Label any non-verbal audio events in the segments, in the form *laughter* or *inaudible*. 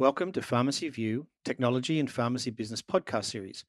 Welcome to Pharmacy View, Technology and Pharmacy Business podcast series,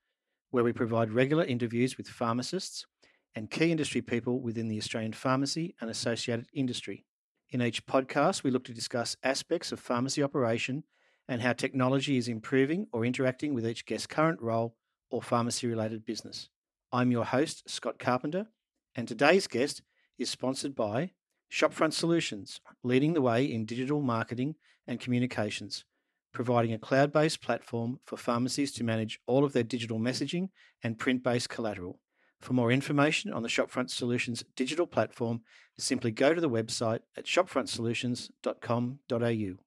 where we provide regular interviews with pharmacists and key industry people within the Australian pharmacy and associated industry. In each podcast, we look to discuss aspects of pharmacy operation and how technology is improving or interacting with each guest's current role or pharmacy related business. I'm your host, Scott Carpenter, and today's guest is sponsored by Shopfront Solutions, leading the way in digital marketing and communications providing a cloud based platform for pharmacies to manage all of their digital messaging and print based collateral. For more information on the Shopfront Solutions digital platform, simply go to the website at shopfrontsolutions.com.au.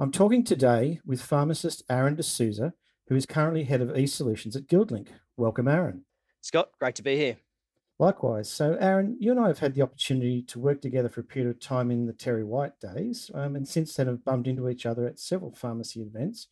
I'm talking today with pharmacist Aaron D'Souza, who is currently head of e-solutions at GuildLink. Welcome, Aaron. Scott, great to be here. Likewise. So, Aaron, you and I have had the opportunity to work together for a period of time in the Terry White days, um, and since then have bumped into each other at several pharmacy events.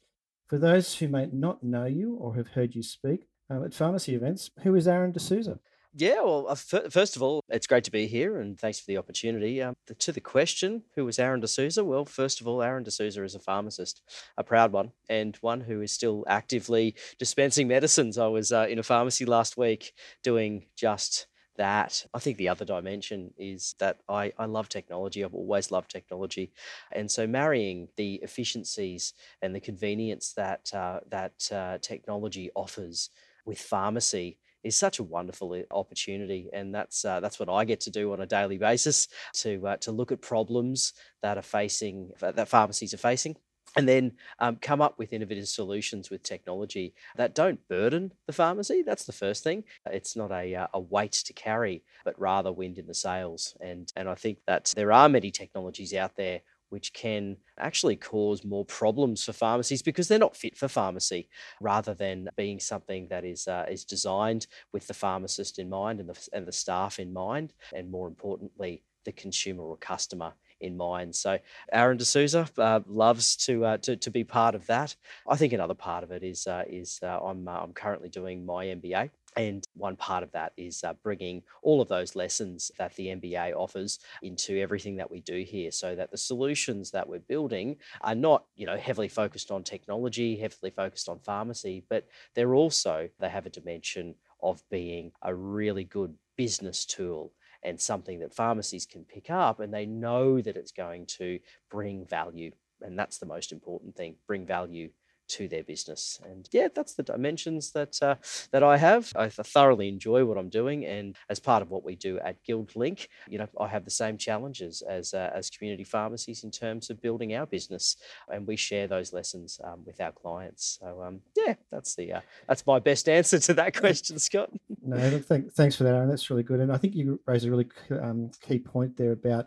For those who may not know you or have heard you speak um, at pharmacy events, who is Aaron D'Souza? Yeah, well, uh, first of all, it's great to be here and thanks for the opportunity. Um, to the question, who was Aaron D'Souza? Well, first of all, Aaron D'Souza is a pharmacist, a proud one, and one who is still actively dispensing medicines. I was uh, in a pharmacy last week doing just that. I think the other dimension is that I, I love technology. I've always loved technology. And so marrying the efficiencies and the convenience that, uh, that uh, technology offers with pharmacy is such a wonderful uh, opportunity, and that's uh, that's what I get to do on a daily basis to uh, to look at problems that are facing that pharmacies are facing, and then um, come up with innovative solutions with technology that don't burden the pharmacy. That's the first thing. It's not a, uh, a weight to carry, but rather wind in the sails. And, and I think that there are many technologies out there which can actually cause more problems for pharmacies because they're not fit for pharmacy, rather than being something that is uh, is designed with the pharmacist in mind and the and the staff in mind, and more importantly, the consumer or customer in mind. So Aaron D'Souza uh, loves to, uh, to to be part of that. I think another part of it is uh, is uh, I'm uh, I'm currently doing my MBA. And one part of that is uh, bringing all of those lessons that the MBA offers into everything that we do here, so that the solutions that we're building are not, you know, heavily focused on technology, heavily focused on pharmacy, but they're also they have a dimension of being a really good business tool and something that pharmacies can pick up and they know that it's going to bring value. And that's the most important thing bring value to their business. And yeah, that's the dimensions that uh, that I have. I thoroughly enjoy what I'm doing, and as part of what we do at GuildLink, you know, I have the same challenges as uh, as community pharmacies in terms of building our business, and we share those lessons um, with our clients. So um, yeah, that's the uh, that's my best answer to that question, Scott. *laughs* no, thank, thanks for that, Aaron. That's really good, and I think you raised a really um, key point there about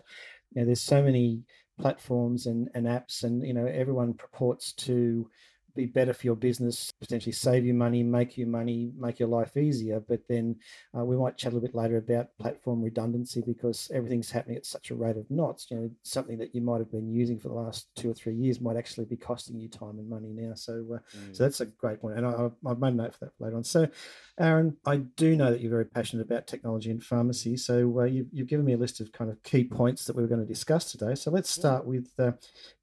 you know there's so many platforms and, and apps and you know everyone purports to be better for your business, potentially save you money, make you money, make your life easier. But then uh, we might chat a little bit later about platform redundancy because everything's happening at such a rate of knots. You know, something that you might have been using for the last two or three years might actually be costing you time and money now. So, uh, mm. so that's a great point, and I, have made a note for that later on. So, Aaron, I do know that you're very passionate about technology and pharmacy. So, uh, you've, you've, given me a list of kind of key points that we are going to discuss today. So, let's start with uh,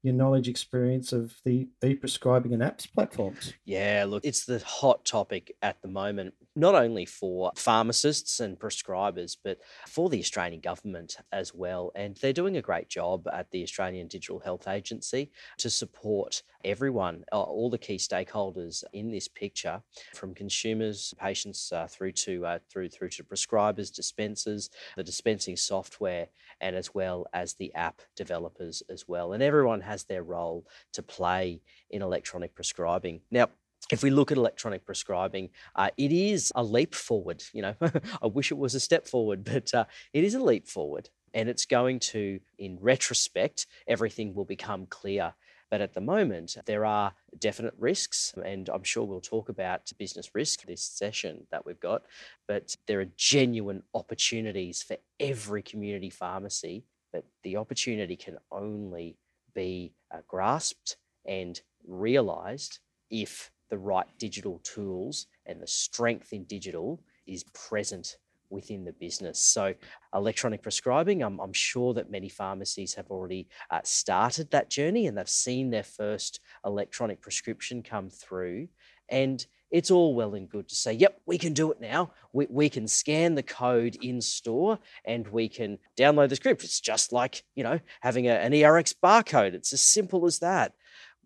your knowledge, experience of the e-prescribing and apps platforms. Yeah, look, it's the hot topic at the moment, not only for pharmacists and prescribers, but for the Australian government as well. And they're doing a great job at the Australian Digital Health Agency to support everyone, uh, all the key stakeholders in this picture, from consumers, patients, uh, through to uh, through through to prescribers, dispensers, the dispensing software, and as well as the app developers as well. And everyone has their role to play in electronic prescribing. Now, if we look at electronic prescribing, uh, it is a leap forward. You know, *laughs* I wish it was a step forward, but uh, it is a leap forward. And it's going to, in retrospect, everything will become clear. But at the moment, there are definite risks, and I'm sure we'll talk about business risk this session that we've got. But there are genuine opportunities for every community pharmacy, but the opportunity can only be uh, grasped and realized if the right digital tools and the strength in digital is present within the business. So, electronic prescribing, I'm, I'm sure that many pharmacies have already uh, started that journey and they've seen their first electronic prescription come through. And it's all well and good to say, yep, we can do it now. We, we can scan the code in store and we can download the script. It's just like, you know, having a, an ERX barcode. It's as simple as that.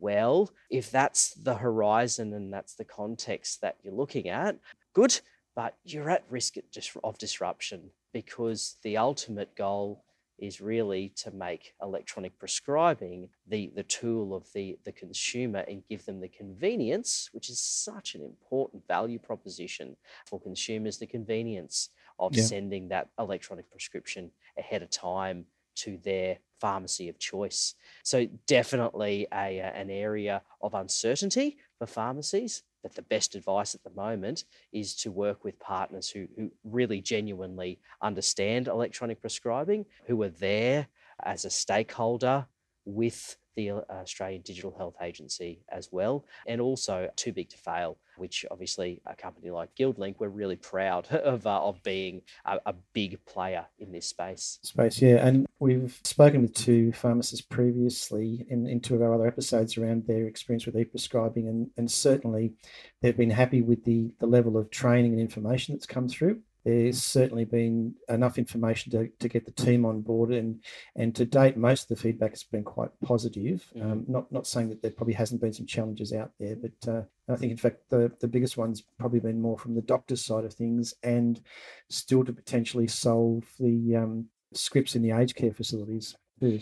Well, if that's the horizon and that's the context that you're looking at, good, but you're at risk of disruption because the ultimate goal is really to make electronic prescribing the, the tool of the, the consumer and give them the convenience, which is such an important value proposition for consumers the convenience of yeah. sending that electronic prescription ahead of time to their pharmacy of choice. So, definitely a, uh, an area of uncertainty for pharmacies. But the best advice at the moment is to work with partners who, who really genuinely understand electronic prescribing, who are there as a stakeholder with the uh, Australian Digital Health Agency as well, and also Too Big to Fail, which obviously a company like GuildLink, we're really proud *laughs* of, uh, of being a, a, big player in this space. Space, yeah. And we've spoken with two pharmacists previously in, in two of our other episodes around their experience with e-prescribing, and, and certainly they've been happy with the, the level of training and information that's come through there's certainly been enough information to, to get the team on board and and to date most of the feedback has been quite positive mm-hmm. um, not not saying that there probably hasn't been some challenges out there but uh, I think in fact the the biggest one's probably been more from the doctor's side of things and still to potentially solve the um, scripts in the aged care facilities too.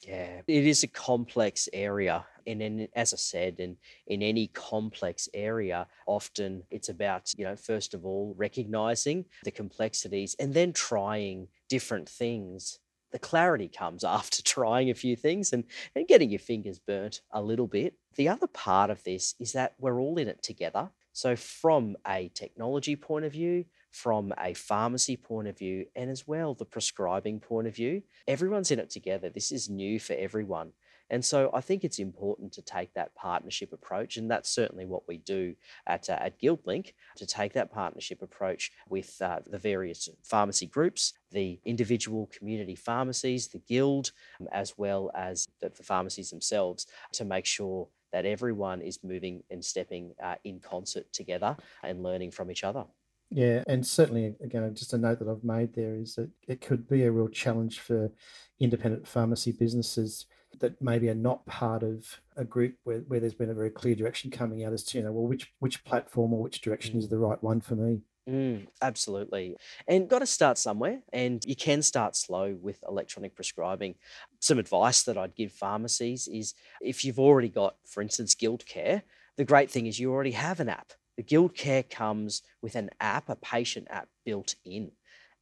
Yeah, it is a complex area. And then as I said, in, in any complex area, often it's about, you know, first of all, recognizing the complexities and then trying different things. The clarity comes *laughs* after trying a few things and, and getting your fingers burnt a little bit. The other part of this is that we're all in it together. So, from a technology point of view, from a pharmacy point of view and as well the prescribing point of view. Everyone's in it together. This is new for everyone. And so I think it's important to take that partnership approach, and that's certainly what we do at, uh, at GuildLink, to take that partnership approach with uh, the various pharmacy groups, the individual community pharmacies, the guild, um, as well as the, the, pharmacies themselves, to make sure that everyone is moving and stepping uh, in concert together and learning from each other. Yeah, and certainly, again, just a note that I've made there is that it could be a real challenge for independent pharmacy businesses that maybe are not part of a group where, where there's been a very clear direction coming out as to, you know, well, which which platform or which direction is the right one for me. Mm, absolutely. And got to start somewhere. And you can start slow with electronic prescribing. Some advice that I'd give pharmacies is if you've already got, for instance, Guild Care, the great thing is you already have an app the Guild Care comes with an app, a patient app built in.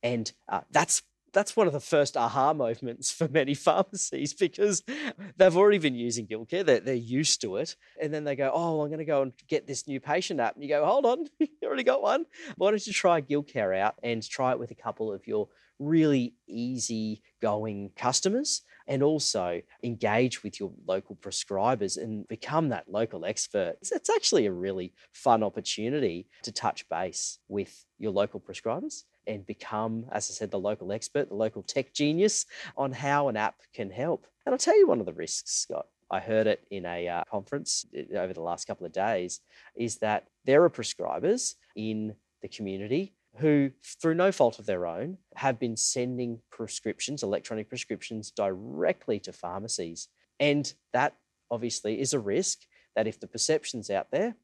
And uh, that's that's one of the first aha moments for many *laughs* pharmacies because they've already been using Guild Care. They're, they're used to it. And then they go, Oh, I'm going to go and get this new patient app. And you go, Hold on, *laughs* you already got one. Why don't you try Guild Care out and try it with a couple of your really easy going customers and also engage with your local prescribers and become that local expert. It's actually a really fun opportunity to touch base with your local prescribers and become, as I said, the local expert, the local tech genius on how an app can help. And I'll tell you one of the risks, Scott. I heard it in a uh, conference uh, over the last couple of days is that there are prescribers in the community who, through no fault of their own, have been sending prescriptions, electronic prescriptions, directly to pharmacies. And that obviously is a risk that if the perception's out there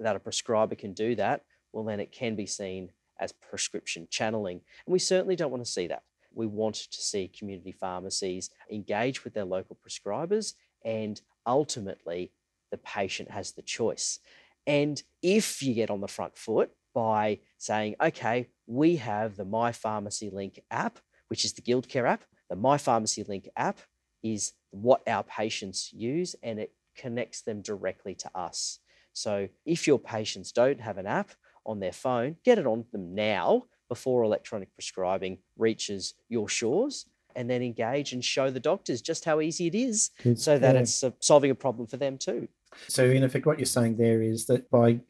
that a prescriber can do that, well, then it can be seen as prescription channeling. And we certainly don't want to see that. We want to see community pharmacies engage with their local prescribers, and ultimately, the patient has the choice. And if you get on the front foot by saying, okay, we have the My Pharmacy Link app, which is the Guild Care app. The My Pharmacy Link app is what our patients use and it connects them directly to us. So if your patients don't have an app on their phone, get it on them now before electronic prescribing reaches your shores and then engage and show the doctors just how easy it is so that yeah. it's uh, solving a problem for them too. So, in effect, what you're saying there is that by,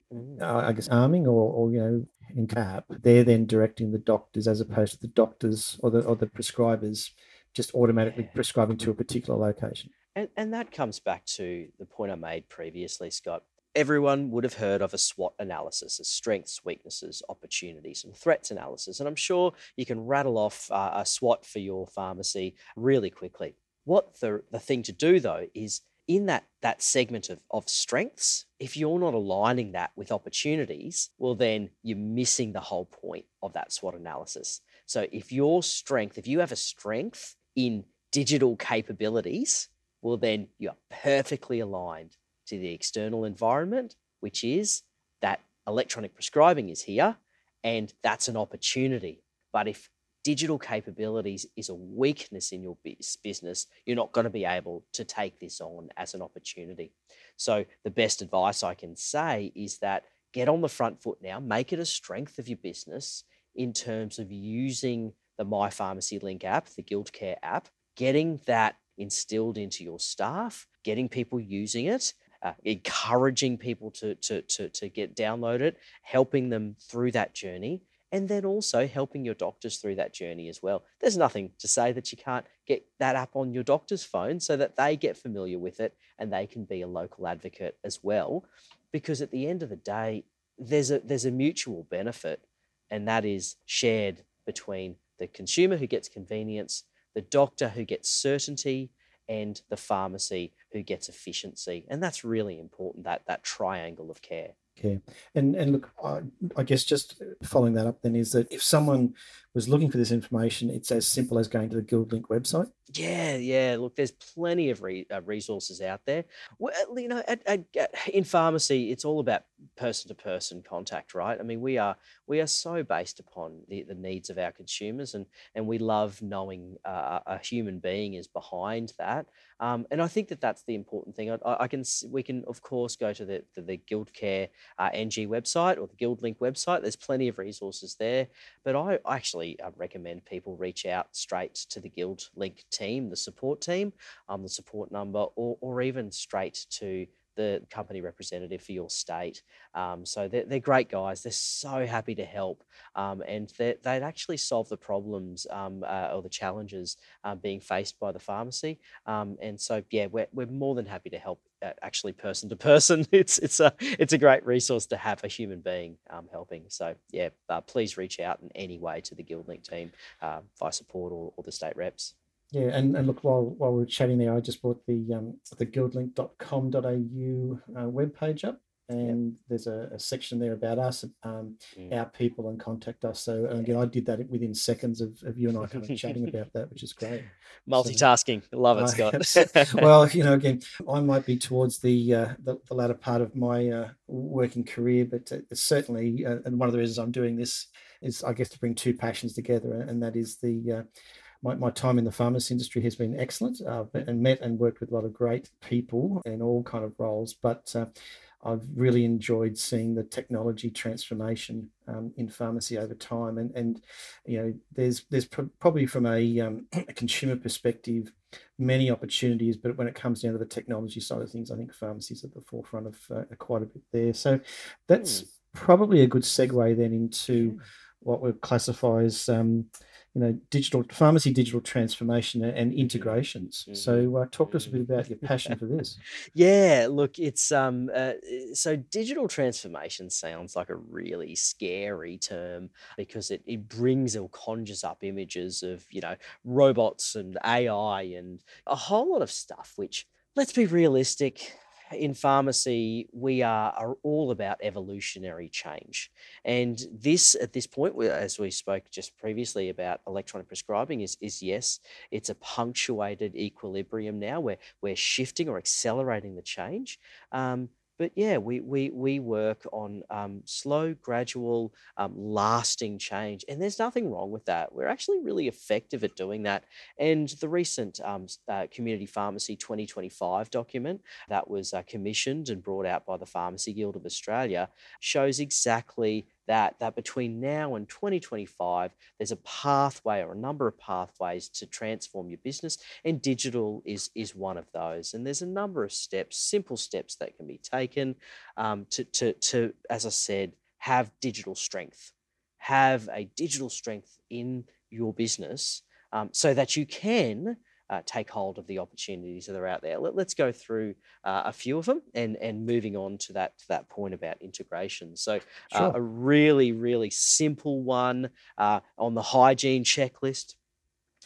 uh, I guess, arming or, or, you know, in CAP, they're then directing the doctors as opposed to the doctors or the or the prescribers just automatically prescribing to a particular location. And, and that comes back to the point I made previously, Scott. Everyone would have heard of a SWOT analysis, a strengths, weaknesses, opportunities, and threats analysis. And I'm sure you can rattle off uh, a SWOT for your pharmacy really quickly. What the, the thing to do, though, is in that, that segment of, of strengths, if you're not aligning that with opportunities, well, then you're missing the whole point of that SWOT analysis. So if your strength, if you have a strength in digital capabilities, well, then you're perfectly aligned to the external environment, which is that electronic prescribing is here and that's an opportunity. But if digital capabilities is a weakness in your business, you're not going to be able to take this on as an opportunity. So, the best advice I can say is that get on the front foot now, make it a strength of your business in terms of using the My Pharmacy Link app, the Guildcare app, getting that instilled into your staff, getting people using it, uh, encouraging people to, to, to, to get downloaded, helping them through that journey, and then also helping your doctors through that journey as well. There's nothing to say that you can't get that app on your doctor's phone so that they get familiar with it and they can be a local advocate as well. Because at the end of the day, there's a there's a mutual benefit, and that is shared between the consumer who gets convenience, the doctor who gets certainty, and the pharmacy who gets efficiency. And that's really important, that that triangle of care. Okay, and and look, I, I, guess just following that up then is that if someone was looking for this information, it's as simple as going to the GuildLink website. Yeah, yeah. Look, there's plenty of re, uh, resources out there. Well, you know, at, at, in pharmacy, it's all about person to person contact, right? I mean, we are we are so based upon the, the needs of our consumers, and and we love knowing uh, a human being is behind that. Um, and I think that that's the important thing. I, I, can we can of course go to the the, the Guildcare uh, NG website or the GuildLink website. There's plenty of resources there, but I actually uh, recommend people reach out straight to the GuildLink team, the support team, um, the support number, or or even straight to the company representative for your state. Um, so they're, they're great guys. They're so happy to help. Um, and they'd actually solve the problems um, uh, or the challenges uh, being faced by the pharmacy. Um, and so, yeah, we're, we're more than happy to help actually person to person. *laughs* It's, it's, a, it's a great resource to have a human being um, helping. So, yeah, uh, please reach out in any way to the GuildLink team uh, via support or, or the state reps. Yeah, and, and look, while while we are chatting there, I just brought the um, the guildlink.com.au uh, webpage up, and yep. there's a, a, section there about us, um, mm. our people, and contact us. So and again, I did that within seconds of, of you and I kind of *laughs* chatting about that, which is great. Multitasking, so, love it, Scott. *laughs* *laughs* well, you know, again, I might be towards the uh, the, the, latter part of my uh, working career, but uh, certainly, uh, and one of the reasons I'm doing this is, I guess, to bring two passions together, and that is the uh, my, my time in the pharmacy industry has been excellent uh, and met and worked with a lot of great people in all kind of roles but uh, I've really enjoyed seeing the technology transformation um, in pharmacy over time, and and you know there's there's pr- probably from a, um, *clears throat* a, consumer perspective many opportunities, but when it comes down to the technology side of things, I think pharmacy's at the forefront of uh, quite a bit there. So that's mm. probably a good segue then into what we classify as um, you know digital pharmacy digital transformation and integrations mm-hmm. so uh, talk to us a bit about your passion for this *laughs* yeah look it's um uh, so digital transformation sounds like a really scary term because it, it brings or conjures up images of you know robots and ai and a whole lot of stuff which let's be realistic in pharmacy, we are, are all about evolutionary change. And this, at this point, as we spoke just previously about electronic prescribing, is, is yes, it's a punctuated equilibrium now where we're shifting or accelerating the change. Um, but yeah, we we we work on um, slow, gradual, um, lasting change, and there's nothing wrong with that. We're actually really effective at doing that. And the recent um, uh, Community Pharmacy 2025 document that was uh, commissioned and brought out by the Pharmacy Guild of Australia shows exactly that that between now and 2025 there's a pathway or a number of pathways to transform your business and digital is is one of those. And there's a number of steps simple steps that can be taken um, to, to to as i said have digital strength. Have a digital strength in your business um, so that you can uh, take hold of the opportunities that are out there. Let, us go through uh, a few of them and, and moving on to that, to that point about integration. So, uh, a really, really simple one uh, on the hygiene checklist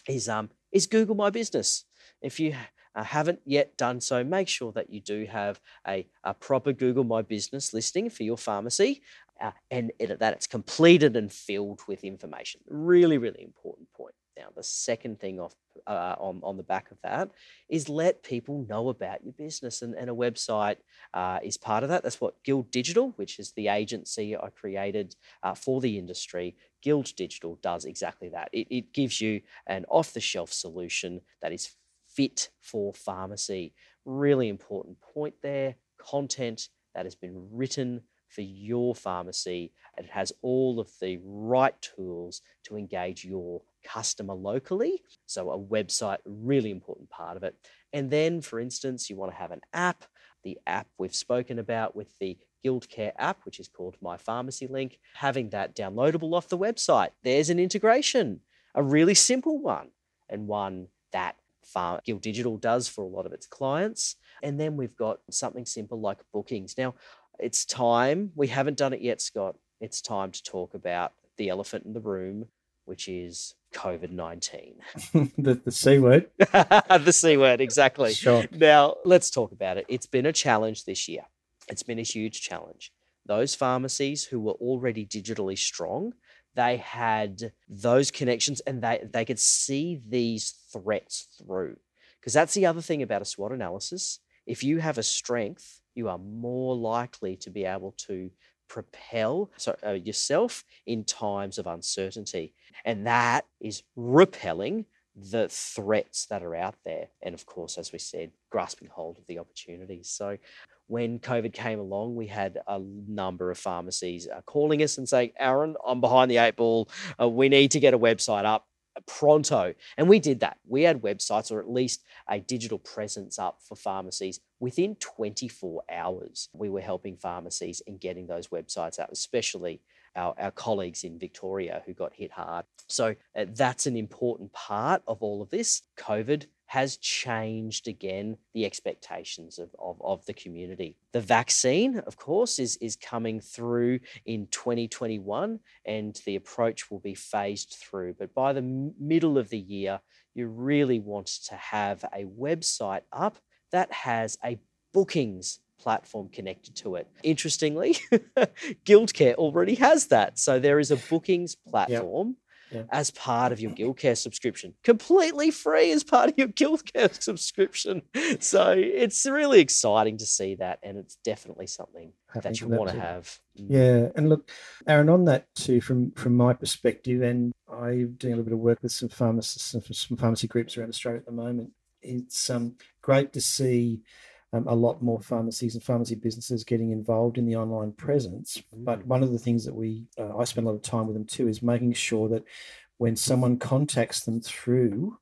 is, um, is Google My Business. If you uh, haven't yet done so, make sure that you do have a, a proper Google My Business listing for your pharmacy. Uh, and it, that it's completed and filled with information. Really, really important point. Now, the second thing off uh, on on the back of that is let people know about your business, and, and a website uh, is part of that. That's what Guild Digital, which is the agency I created uh, for the industry, Guild Digital does exactly that. It, it gives you an off the shelf solution that is fit for pharmacy. Really important point there. Content that has been written for your pharmacy. It has all of the right tools to engage your customer locally. So, a website, really important part of it. And then, for instance, you want to have an app. The app we've spoken about with the Guildcare app, which is called My Pharmacy Link, having that downloadable off the website. There's an integration, a really simple one, and one that Guild Digital does for a lot of its clients. And then we've got something simple like bookings. Now, it's time. We haven't done it yet, Scott. It's time to talk about the elephant in the room, which is COVID 19. *laughs* the, the C word. *laughs* the C word, exactly. Sure. Now, let's talk about it. It's been a challenge this year. It's been a huge challenge. Those pharmacies who were already digitally strong, they had those connections and they, they could see these threats through. Because that's the other thing about a SWOT analysis. If you have a strength, you are more likely to be able to propel uh, yourself in times of uncertainty. And that is repelling the threats that are out there. And of course, as we said, grasping hold of the opportunities. So when COVID came along, we had a number of pharmacies uh, calling us and saying, Aaron, I'm behind the eight ball. Uh, we need to get a website up pronto. And we did that. We had websites or at least a digital presence up for pharmacies within 24 hours. We were helping pharmacies in getting those websites out, especially our, our colleagues in Victoria who got hit hard. So uh, that's an important part of all of this. COVID has changed again the expectations of, of, of, the community. The vaccine, of course, is, is coming through in 2021 and the approach will be phased through. But by the middle of the year, you really want to have a website up that has a bookings platform connected to it. Interestingly, *laughs* Guildcare already has that. So there is a bookings platform. Yep yeah. as part of your Guildcare subscription, completely free as part of your Guildcare *laughs* subscription. So it's really exciting to see that, and it's definitely something that you want to have. Mm. Yeah, and look, Aaron, on that too, from from my perspective, and I'm doing a little bit of work with some pharmacists and some pharmacy groups around Australia at the moment. It's um, great to see um, a lot more pharmacies and pharmacy businesses getting involved in the online presence. Mm. But one of the things that we, uh, I spend a lot of time with them too, is making sure that when someone contacts them through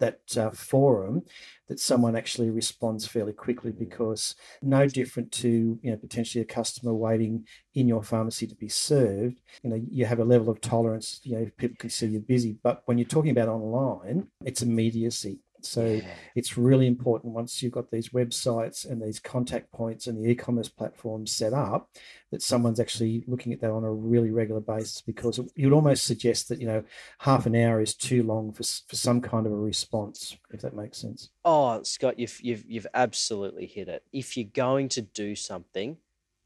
that uh, forum that someone actually responds fairly quickly because no different to you know potentially a customer waiting in your pharmacy to be served you know you have a level of tolerance you know people can see you're busy but when you're talking about online it's immediacy so yeah. it's really important once you've got these websites and these contact points and the e-commerce platforms set up that someone's actually looking at that on a really regular basis because you'd almost suggest that you know half an hour is too long for, for some kind of a response if that makes sense. Oh, Scott, you've you've you've absolutely hit it. If you're going to do something,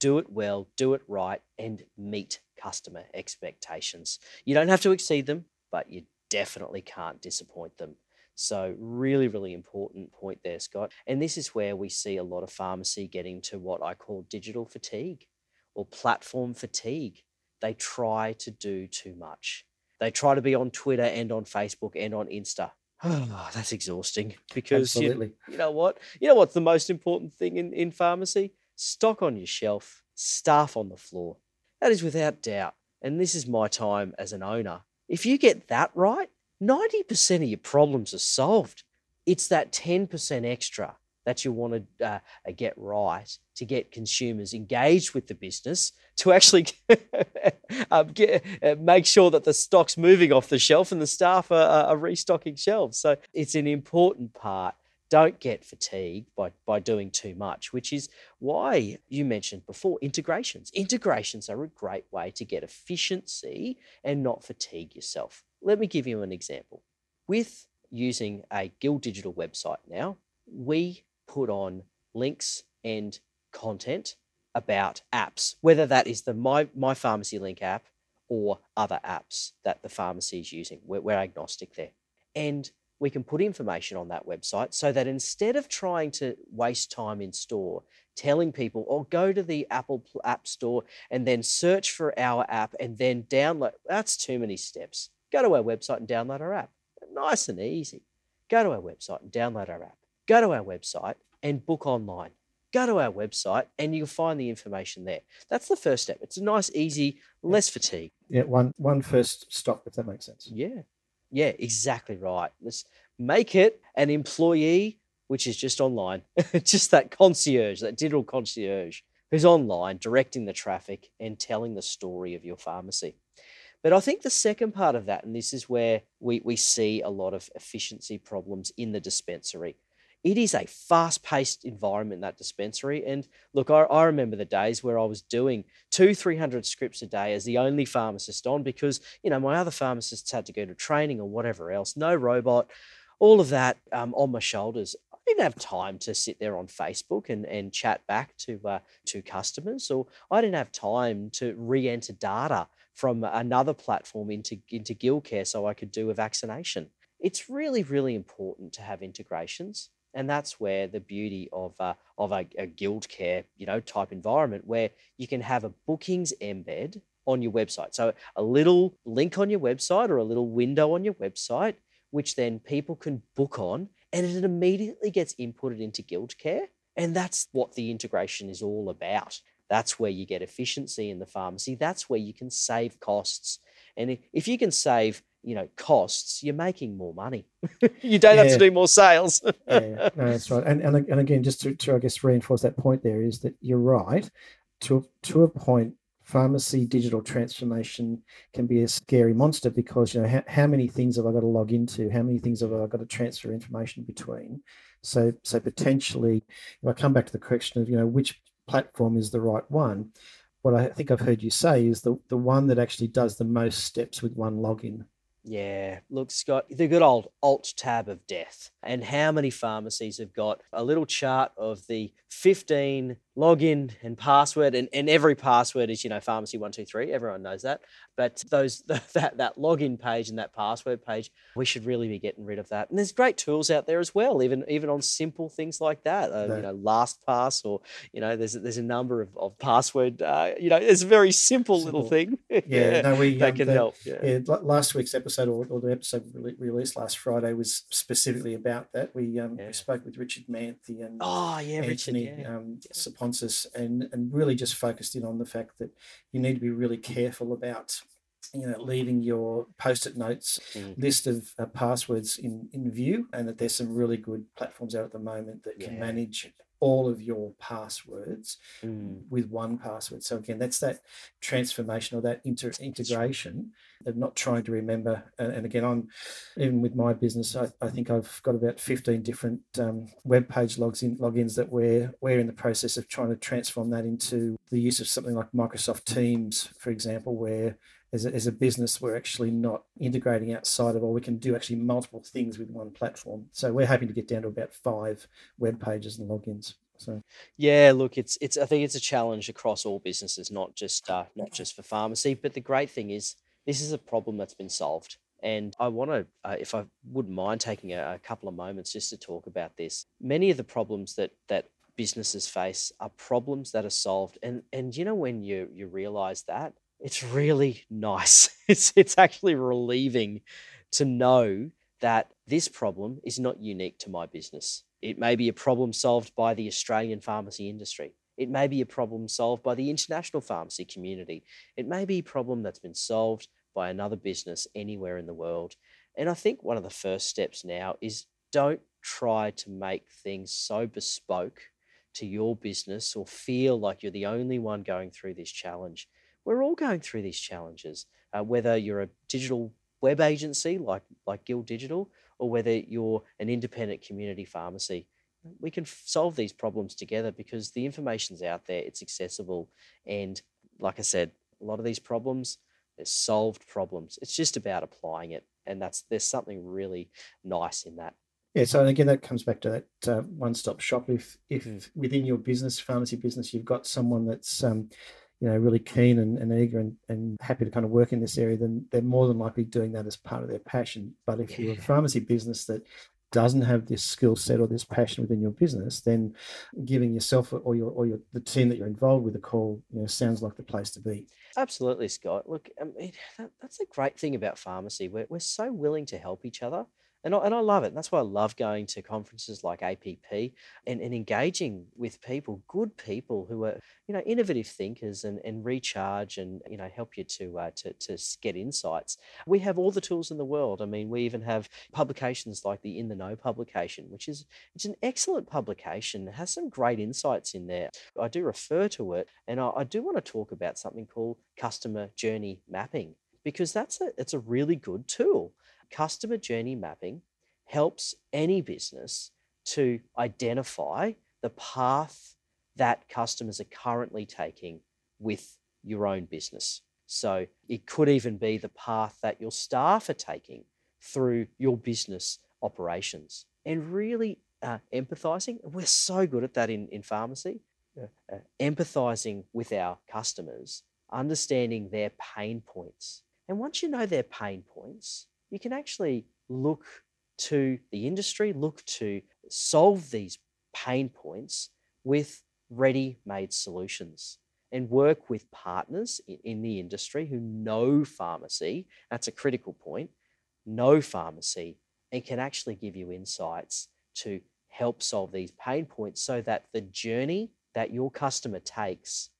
do it well, do it right, and meet customer expectations. You don't have to exceed them, but you definitely can't disappoint them. So, really, really important point there, Scott. And this is where we see a lot of pharmacy getting to what I call digital fatigue or platform fatigue. They try to do too much. They try to be on Twitter and on Facebook and on Insta. *sighs* Oh, that's exhausting because you, you, know what? You know what's the most important thing in, in pharmacy? Stock on your shelf, staff on the floor. That is without doubt. And this is my time as an owner. If you get that right, 90% of your problems are solved. It's that 10% extra that you want to uh, uh, get right to get consumers engaged with the business to actually uh, *laughs* get, uh, make sure that the stock's moving off the shelf and the staff are, are restocking shelves. So it's an important part. Don't get fatigued by, by doing too much, which is why you mentioned before integrations. Integrations are a great way to get efficiency and not fatigue yourself. Let me give you an example. With using a Guild Digital website now, we put on links and content about apps, whether that is the My, My Pharmacy Link app or other apps that the pharmacy is using. We're, we're agnostic there. And we can put information on that website so that instead of trying to waste time in store telling people or oh, go to the apple app store and then search for our app and then download that's too many steps go to our website and download our app nice and easy go to our website and download our app go to our website and book online. Go to our website and you'll find the information there. That's the first step. It's a nice, easy, less fatigue. Yeah, one one first stop, if that makes sense. Yeah. Yeah, exactly right. Let's make it an employee, which is just online, *laughs* just that concierge, that digital concierge who's online directing the traffic and telling the story of your pharmacy. But I think the second part of that, and this is where we, we see a lot of efficiency problems in the dispensary, it is a fast paced environment, that dispensary. And look, I, I, remember the days where I was doing two, 300 scripts a day as the only pharmacist on because, you know, my other pharmacists had to go to training or whatever else, no robot, all of that um, on my shoulders. I didn't have time to sit there on Facebook and, and chat back to, uh, to customers, or I didn't have time to re enter data from another platform into, into Guildcare so I could do a vaccination. It's really, really important to have integrations and that's where the beauty of uh, of a, a guild care you know type environment where you can have a bookings embed on your website so a little link on your website or a little window on your website which then people can book on and it immediately gets inputted into guild care and that's what the integration is all about that's where you get efficiency in the pharmacy that's where you can save costs. And if you can save you know costs you're making more money. *laughs* You don't yeah. have to do more sales. Yeah no, that's right. And, and and again just to, to i guess reinforce that point there is that you're right. To to a point pharmacy digital transformation can be a scary monster because you know how, how many things have i got to log into? How many things have i got to transfer information between? So so potentially if i come back to the question of you know which platform is the right one. What i think i've heard you say is the, the one that actually does the most steps with one login. Yeah, look, Scott, the good old alt tab of death. And how many pharmacies have got a little chart of the 15 login and password, and, and every password is, you know, pharmacy123. Everyone knows that. But those *laughs* that, that login page and that password page, we should really be getting rid of that. And there's great tools out there as well, even even on simple things like that. Uh, You know, LastPass, or you know, there's there's a number of, of password. Uh, you know, it's a very simple, simple. little thing. *laughs* Yeah, no, we that um, can the, help. Yeah. yeah. last week's episode or, or the episode re- released last Friday was specifically about that. We um, yeah. we spoke with Richard Manthey and oh yeah, Anthony Richard, yeah. um, and and really just focused in on the fact that you need to be really careful about you know leaving your post-it notes mm. list of uh, passwords in in view and that there's some really good platforms out at the moment that can yeah. manage all of your passwords mm. with one password. So again, that's that transformation or that inter- integration of not trying to remember. And, and again, I'm even with my business, I, I, think I've got about 15 different um, web page logs in, logins that we're we're in the process of trying to transform that into the use of something like Microsoft Teams, for example, where as a, as a business, we're actually not integrating outside of, or we can do actually multiple things with one platform. So we're hoping to get down to about five web pages and logins. So yeah, look, it's it's I think it's a challenge across all businesses, not just uh, not just for pharmacy. But the great thing is, this is a problem that's been solved. And I want to, uh, if I wouldn't mind taking a, a couple of moments just to talk about this. Many of the problems that that businesses face are problems that are solved, and and you know when you you realize that it's really nice. *laughs* It's it's actually relieving to know that this problem is not unique to my business. It may be a problem solved by the Australian pharmacy industry. It may be a problem solved by the international pharmacy community. It may be a problem that's been solved by another business anywhere in the world. And I think one of the first steps now is don't try to make things so bespoke to your business or feel like you're the only one going through this challenge. We're all going through these challenges, uh, whether you're a digital web agency like, like Guild Digital or whether you're an independent community pharmacy. We can f- solve these problems together because the information's out there, it's accessible. And like I said, a lot of these problems, they're solved problems. It's just about applying it. And that's there's something really nice in that. Yeah, so again, that comes back to that uh, one-stop shop. If if mm. within your business, pharmacy business, you've got someone that's um, you know really keen and, and eager and, and happy to kind of work in this area, then they're more than likely doing that as part of their passion. But if yeah. you're a pharmacy business that doesn't have this skill set or this passion within your business, then giving yourself or your or your the team that you're involved with a call, you know, sounds like the place to be. Absolutely, Scott. Look, I mean, that, that's the great thing about pharmacy. We're we're so willing to help each other and I, and I love it. And that's why I love going to conferences like APP and, and engaging with people, good people who are, you know, innovative thinkers and, and recharge and, you know, help you to, uh, to, to get insights. We have all the tools in the world. I mean, we even have publications like the In the Know publication, which is it's an excellent publication. It has some great insights in there. I do refer to it and I, I do want to talk about something called customer journey mapping because that's a, it's a really good tool customer journey mapping helps any business to identify the path that customers are currently taking with your own business. So it could even be the path that your staff are taking through your business operations and really uh, empathizing. We're so good at that in, in pharmacy, uh, uh, empathizing with our customers, understanding their pain points. And once you know their pain points, you can actually look to the industry, look to solve these pain points with ready made solutions and work with partners in the industry who know pharmacy. That's a critical point. Know pharmacy and can actually give you insights to help solve these pain points so that the journey that your customer takes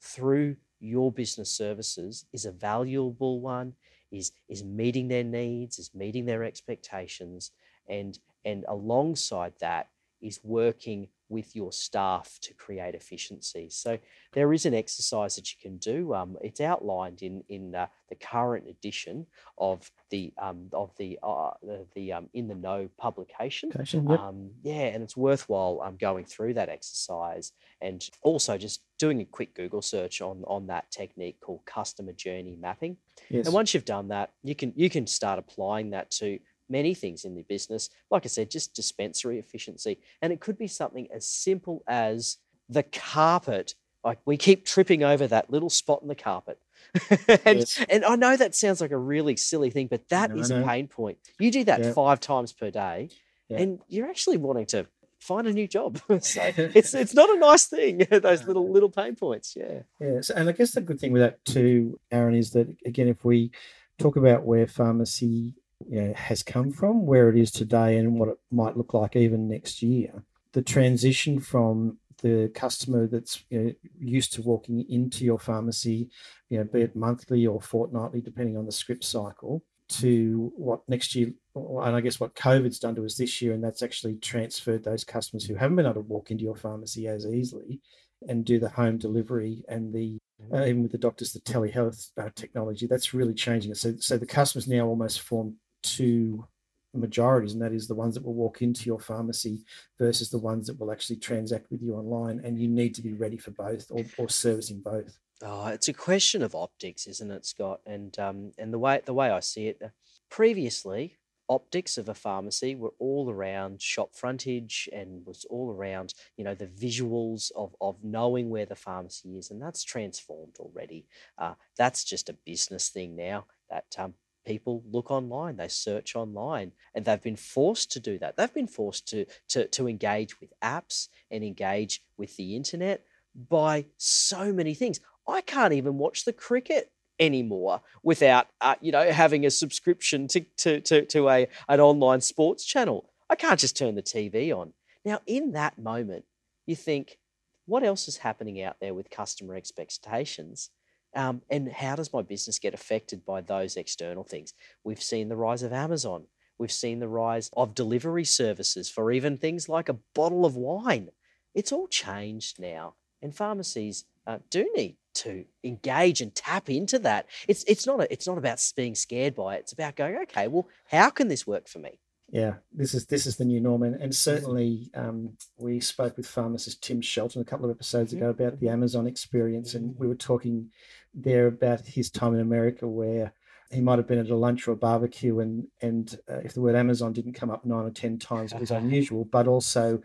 through your business services is a valuable one, is is meeting their needs, is meeting their expectations, and and alongside that is working with your staff to create efficiency. So there is an exercise that you can do. Um, it's outlined in in uh, the current edition of the um, of the uh, the, the um, in the know publication. Yep. Um, yeah, and it's worthwhile um, going through that exercise and also just doing a quick Google search on on that technique called customer journey mapping. Yes. And once you've done that, you can you can start applying that to many things in the business. Like I said, just dispensary efficiency. And it could be something as simple as the carpet. Like we keep tripping over that little spot in the carpet. *laughs* and, yes. and I know that sounds like a really silly thing, but that no, is a pain point. You do that yeah. five times per day, yeah. and you're actually wanting to find a new job. *laughs* *laughs* so it's it's not a nice thing. *laughs* Those little little pain points. Yeah. Yes, and I guess the good thing with that too, Aaron, is that again, if we talk about where pharmacy you know, has come from, where it is today, and what it might look like even next year. The transition from the customer that's you know, used to walking into your pharmacy, you know, be it monthly or fortnightly, depending on the script cycle, to what next year, and I guess what COVID's done to us this year, and that's actually transferred those customers who haven't been able to walk into your pharmacy as easily and do the home delivery and the uh, even with the doctors, the telehealth uh, technology, that's really changing it. So, so the customers now almost form two majorities, and that is the ones that will walk into your pharmacy versus the ones that will actually transact with you online. And you need to be ready for both or, or servicing both. Oh, it's a question of optics, isn't it, Scott? And um, and the way the way I see it, uh, previously optics of a pharmacy were all around shop frontage and was all around you know the visuals of, of knowing where the pharmacy is and that's transformed already uh, that's just a business thing now that um, people look online, they search online, and they've been forced to do that. They've been forced to, to, to engage with apps and engage with the internet by so many things. I can't even watch the cricket anymore without uh, you know having a subscription to, to, to, to a, an online sports channel. I can't just turn the TV on. Now, in that moment, you think, what else is happening out there with customer expectations? Um, and how does my business get affected by those external things? We've seen the rise of Amazon. We've seen the rise of delivery services for even things like a bottle of wine. It's all changed now, and pharmacies uh, do need to engage and tap into that. It's it's not a, it's not about being scared by it. It's about going, okay, well, how can this work for me? Yeah, this is this is the new norm, and, and certainly um, we spoke with pharmacist Tim Shelton a couple of episodes ago about the Amazon experience, and we were talking there about his time in America where he might have been at a lunch or a barbecue, and and uh, if the word Amazon didn't come up nine or ten times, it was *laughs* unusual. But also,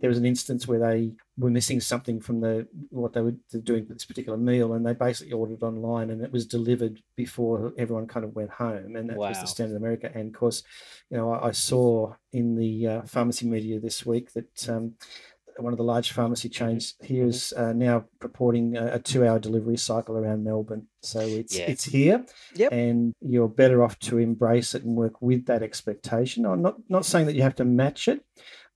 there was an instance where they were missing something from the what they were doing for this particular meal, and they basically ordered online, and it was delivered before everyone kind of went home, and that wow. was the standard in America. And of course, you know, I, I saw in the uh, pharmacy media this week that um, one of the large pharmacy chains here is uh, now purporting a, a, two-hour delivery cycle around Melbourne. So it's yeah. it's here, yep. and you're better off to embrace it and work with that expectation. I'm not not saying that you have to match it,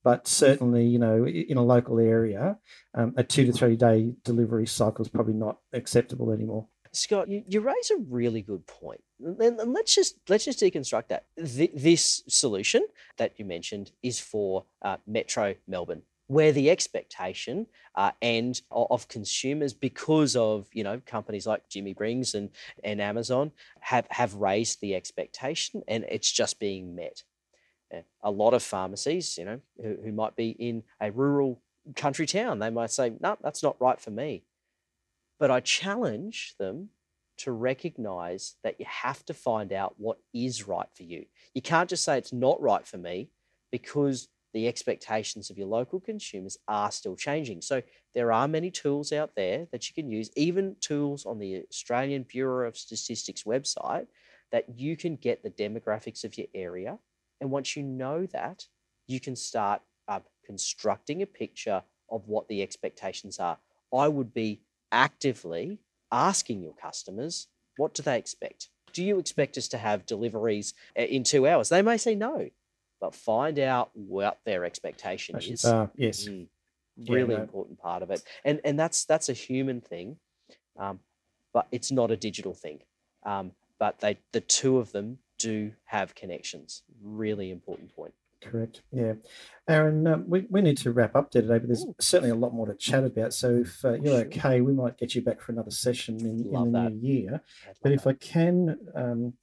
but certainly you know in a local area, um, a two to three day delivery cycle is probably not acceptable anymore. Scott, you, you raise a really good point. And let's just let's just deconstruct that. this solution that you mentioned is for uh, Metro Melbourne where the expectation uh, and of consumers because of you know companies like Jimmy Brings and and Amazon have have raised the expectation and it's just being met. A lot of pharmacies, you know, who, who might be in a rural country town, they might say, "No, that's not right for me." But I challenge them to recognize that you have to find out what is right for you. You can't just say it's not right for me because the expectations of your local consumers are still changing. So there are many tools out there that you can use, even tools on the Australian Bureau of Statistics website, that you can get the demographics of your area. And once you know that, you can start uh, constructing a picture of what the expectations are. I would be actively asking your customers, what do they expect? Do you expect us to have deliveries uh, in two hours? They may say no but find out what their expectation is. Uh, yes, mm, really yeah, no. important part of it, and and that's that's a human thing, um, but it's not a digital thing. Um, but they the two of them do have connections. Really important point. Correct. Yeah, Aaron, um, we, we need to wrap up there today, but there's Ooh. certainly a lot more to chat about. So if uh, you're okay, we might get you back for another session in, in the that. new year. But if that. I can um,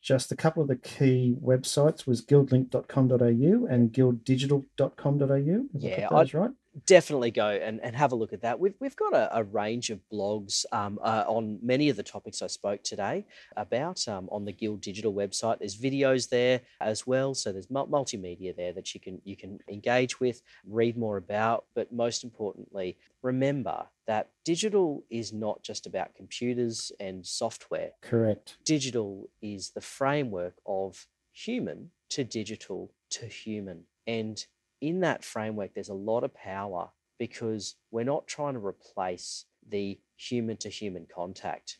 just a couple of the key websites was guildlink.com.au and guilddigital.com.au. Yeah, I, right definitely go and, and have a look at that. We've, we've got a, a range of blogs um, uh, on many of the topics I spoke today about um, on the Guild Digital website. There's videos there as well, so there's multimedia there that you can you can engage with, read more about. But most importantly, remember that digital is not just about computers and software. Correct. Digital is the framework of human to digital to human. And in that framework, there's a lot of power because we're not trying to replace the human to human contact.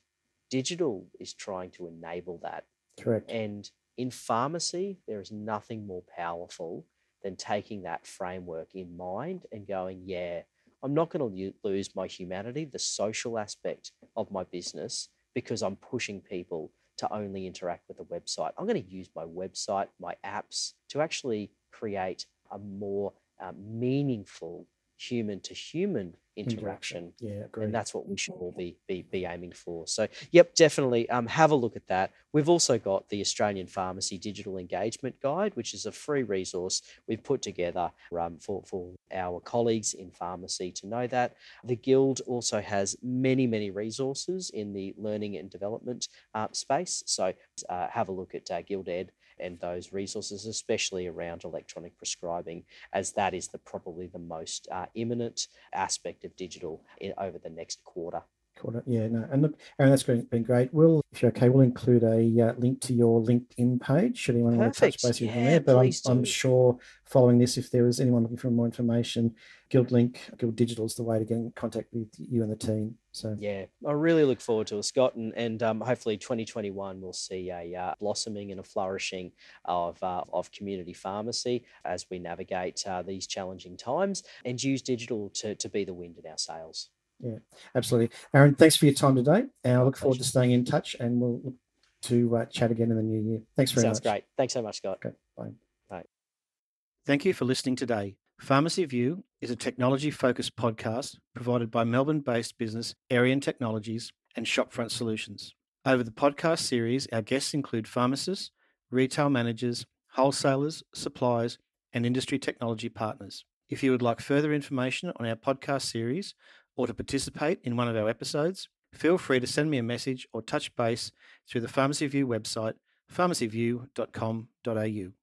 Digital is trying to enable that. Correct. And in pharmacy, there is nothing more powerful than taking that framework in mind and going, yeah, I'm not going to lose my humanity, the social aspect of my business, because I'm pushing people to only interact with the website. I'm going to use my website, my apps to actually create a more uh, meaningful human to human interaction. Yeah, great. And that's what we should all be, be, be aiming for. So, yep, definitely um, have a look at that. We've also got the Australian Pharmacy Digital Engagement Guide, which is a free resource we've put together um, for, for our colleagues in pharmacy to know that. The Guild also has many, many resources in the learning and development uh, space. So, uh, have a look at uh, Guild Ed and those resources, especially around electronic prescribing, as that is the probably the most uh, imminent aspect of digital in, over the next quarter. Yeah, no, and look, Aaron, that's been, been great. We'll, if you're okay, we'll include a uh, link to your LinkedIn page should anyone Perfect. want to touch base with yeah, there. But I'm, I'm, sure following this, if there was anyone looking for more information, GuildLink, Guild Digital is the way to get in contact with you and the team. So yeah, I really look forward to it, Scott, and, and um, hopefully 2021 we'll see a uh, blossoming and a flourishing of uh, of community pharmacy as we navigate uh, these challenging times and use digital to to be the wind in our sails. Yeah, absolutely, Aaron. Thanks for your time today, and I look forward to staying in touch, and we'll to uh, chat again in the new year. Thanks very Sounds much. Sounds great. Thanks so much, Scott. Okay, bye. Bye. Thank you for listening today. Pharmacy View is a technology focused podcast provided by Melbourne based business Arian Technologies and Shopfront Solutions. Over the podcast series, our guests include pharmacists, retail managers, wholesalers, suppliers, and industry technology partners. If you would like further information on our podcast series or to participate in one of our episodes, feel free to send me a message or touch base through the Pharmacy View website, pharmacyview.com.au.